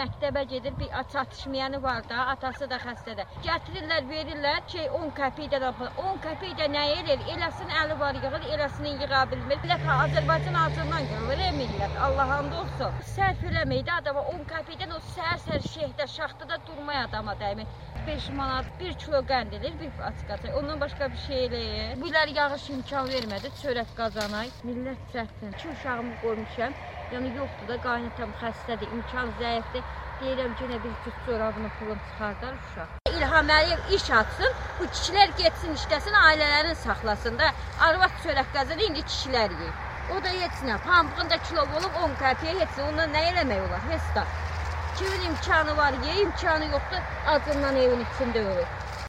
Məktəbə gedir, bir çatışmayanı var da, atası da xəstədir. Gətirirlər, verirlər ki, 10 qəpikdən apar. 10 qəpik də nə edir? Eləsin əli var yığır, eləsini yığa bilmir. Millət Azərbaycan qırılır, ey millət. Allah and olsun. Sərf eləməkdə adama 10 qəpikdən o səhər-səhər şehdə, şaxtada durmaya adama dəymir. 5 manat 1 kilo qənd edir, bir paçkası. Ondan başqa bir şey eləyir. Bunlar yağış imkan vermədi, çörək qazanay. Millət çətin. 2 uşağımı qoymuşam. Yəni yoxdur da, qaynatam xəstədir, imkan zəifdir. Deyirəm ki, nə bir cüt corabını pulum çıxardar uşaq. İlham Əliyev iş açsın, bu kişilər getsin işləsin, ailələrini saxlasın da. Arvad çörək qazanır, indi kişilər yeyir. O da heç nə, pambığında kilo olub 10 qəpiyə heç nə, ondan nə eləmək olar, heç də. Kimin imkanı var, ye, imkanı yoxdur, acından evin içində ölür.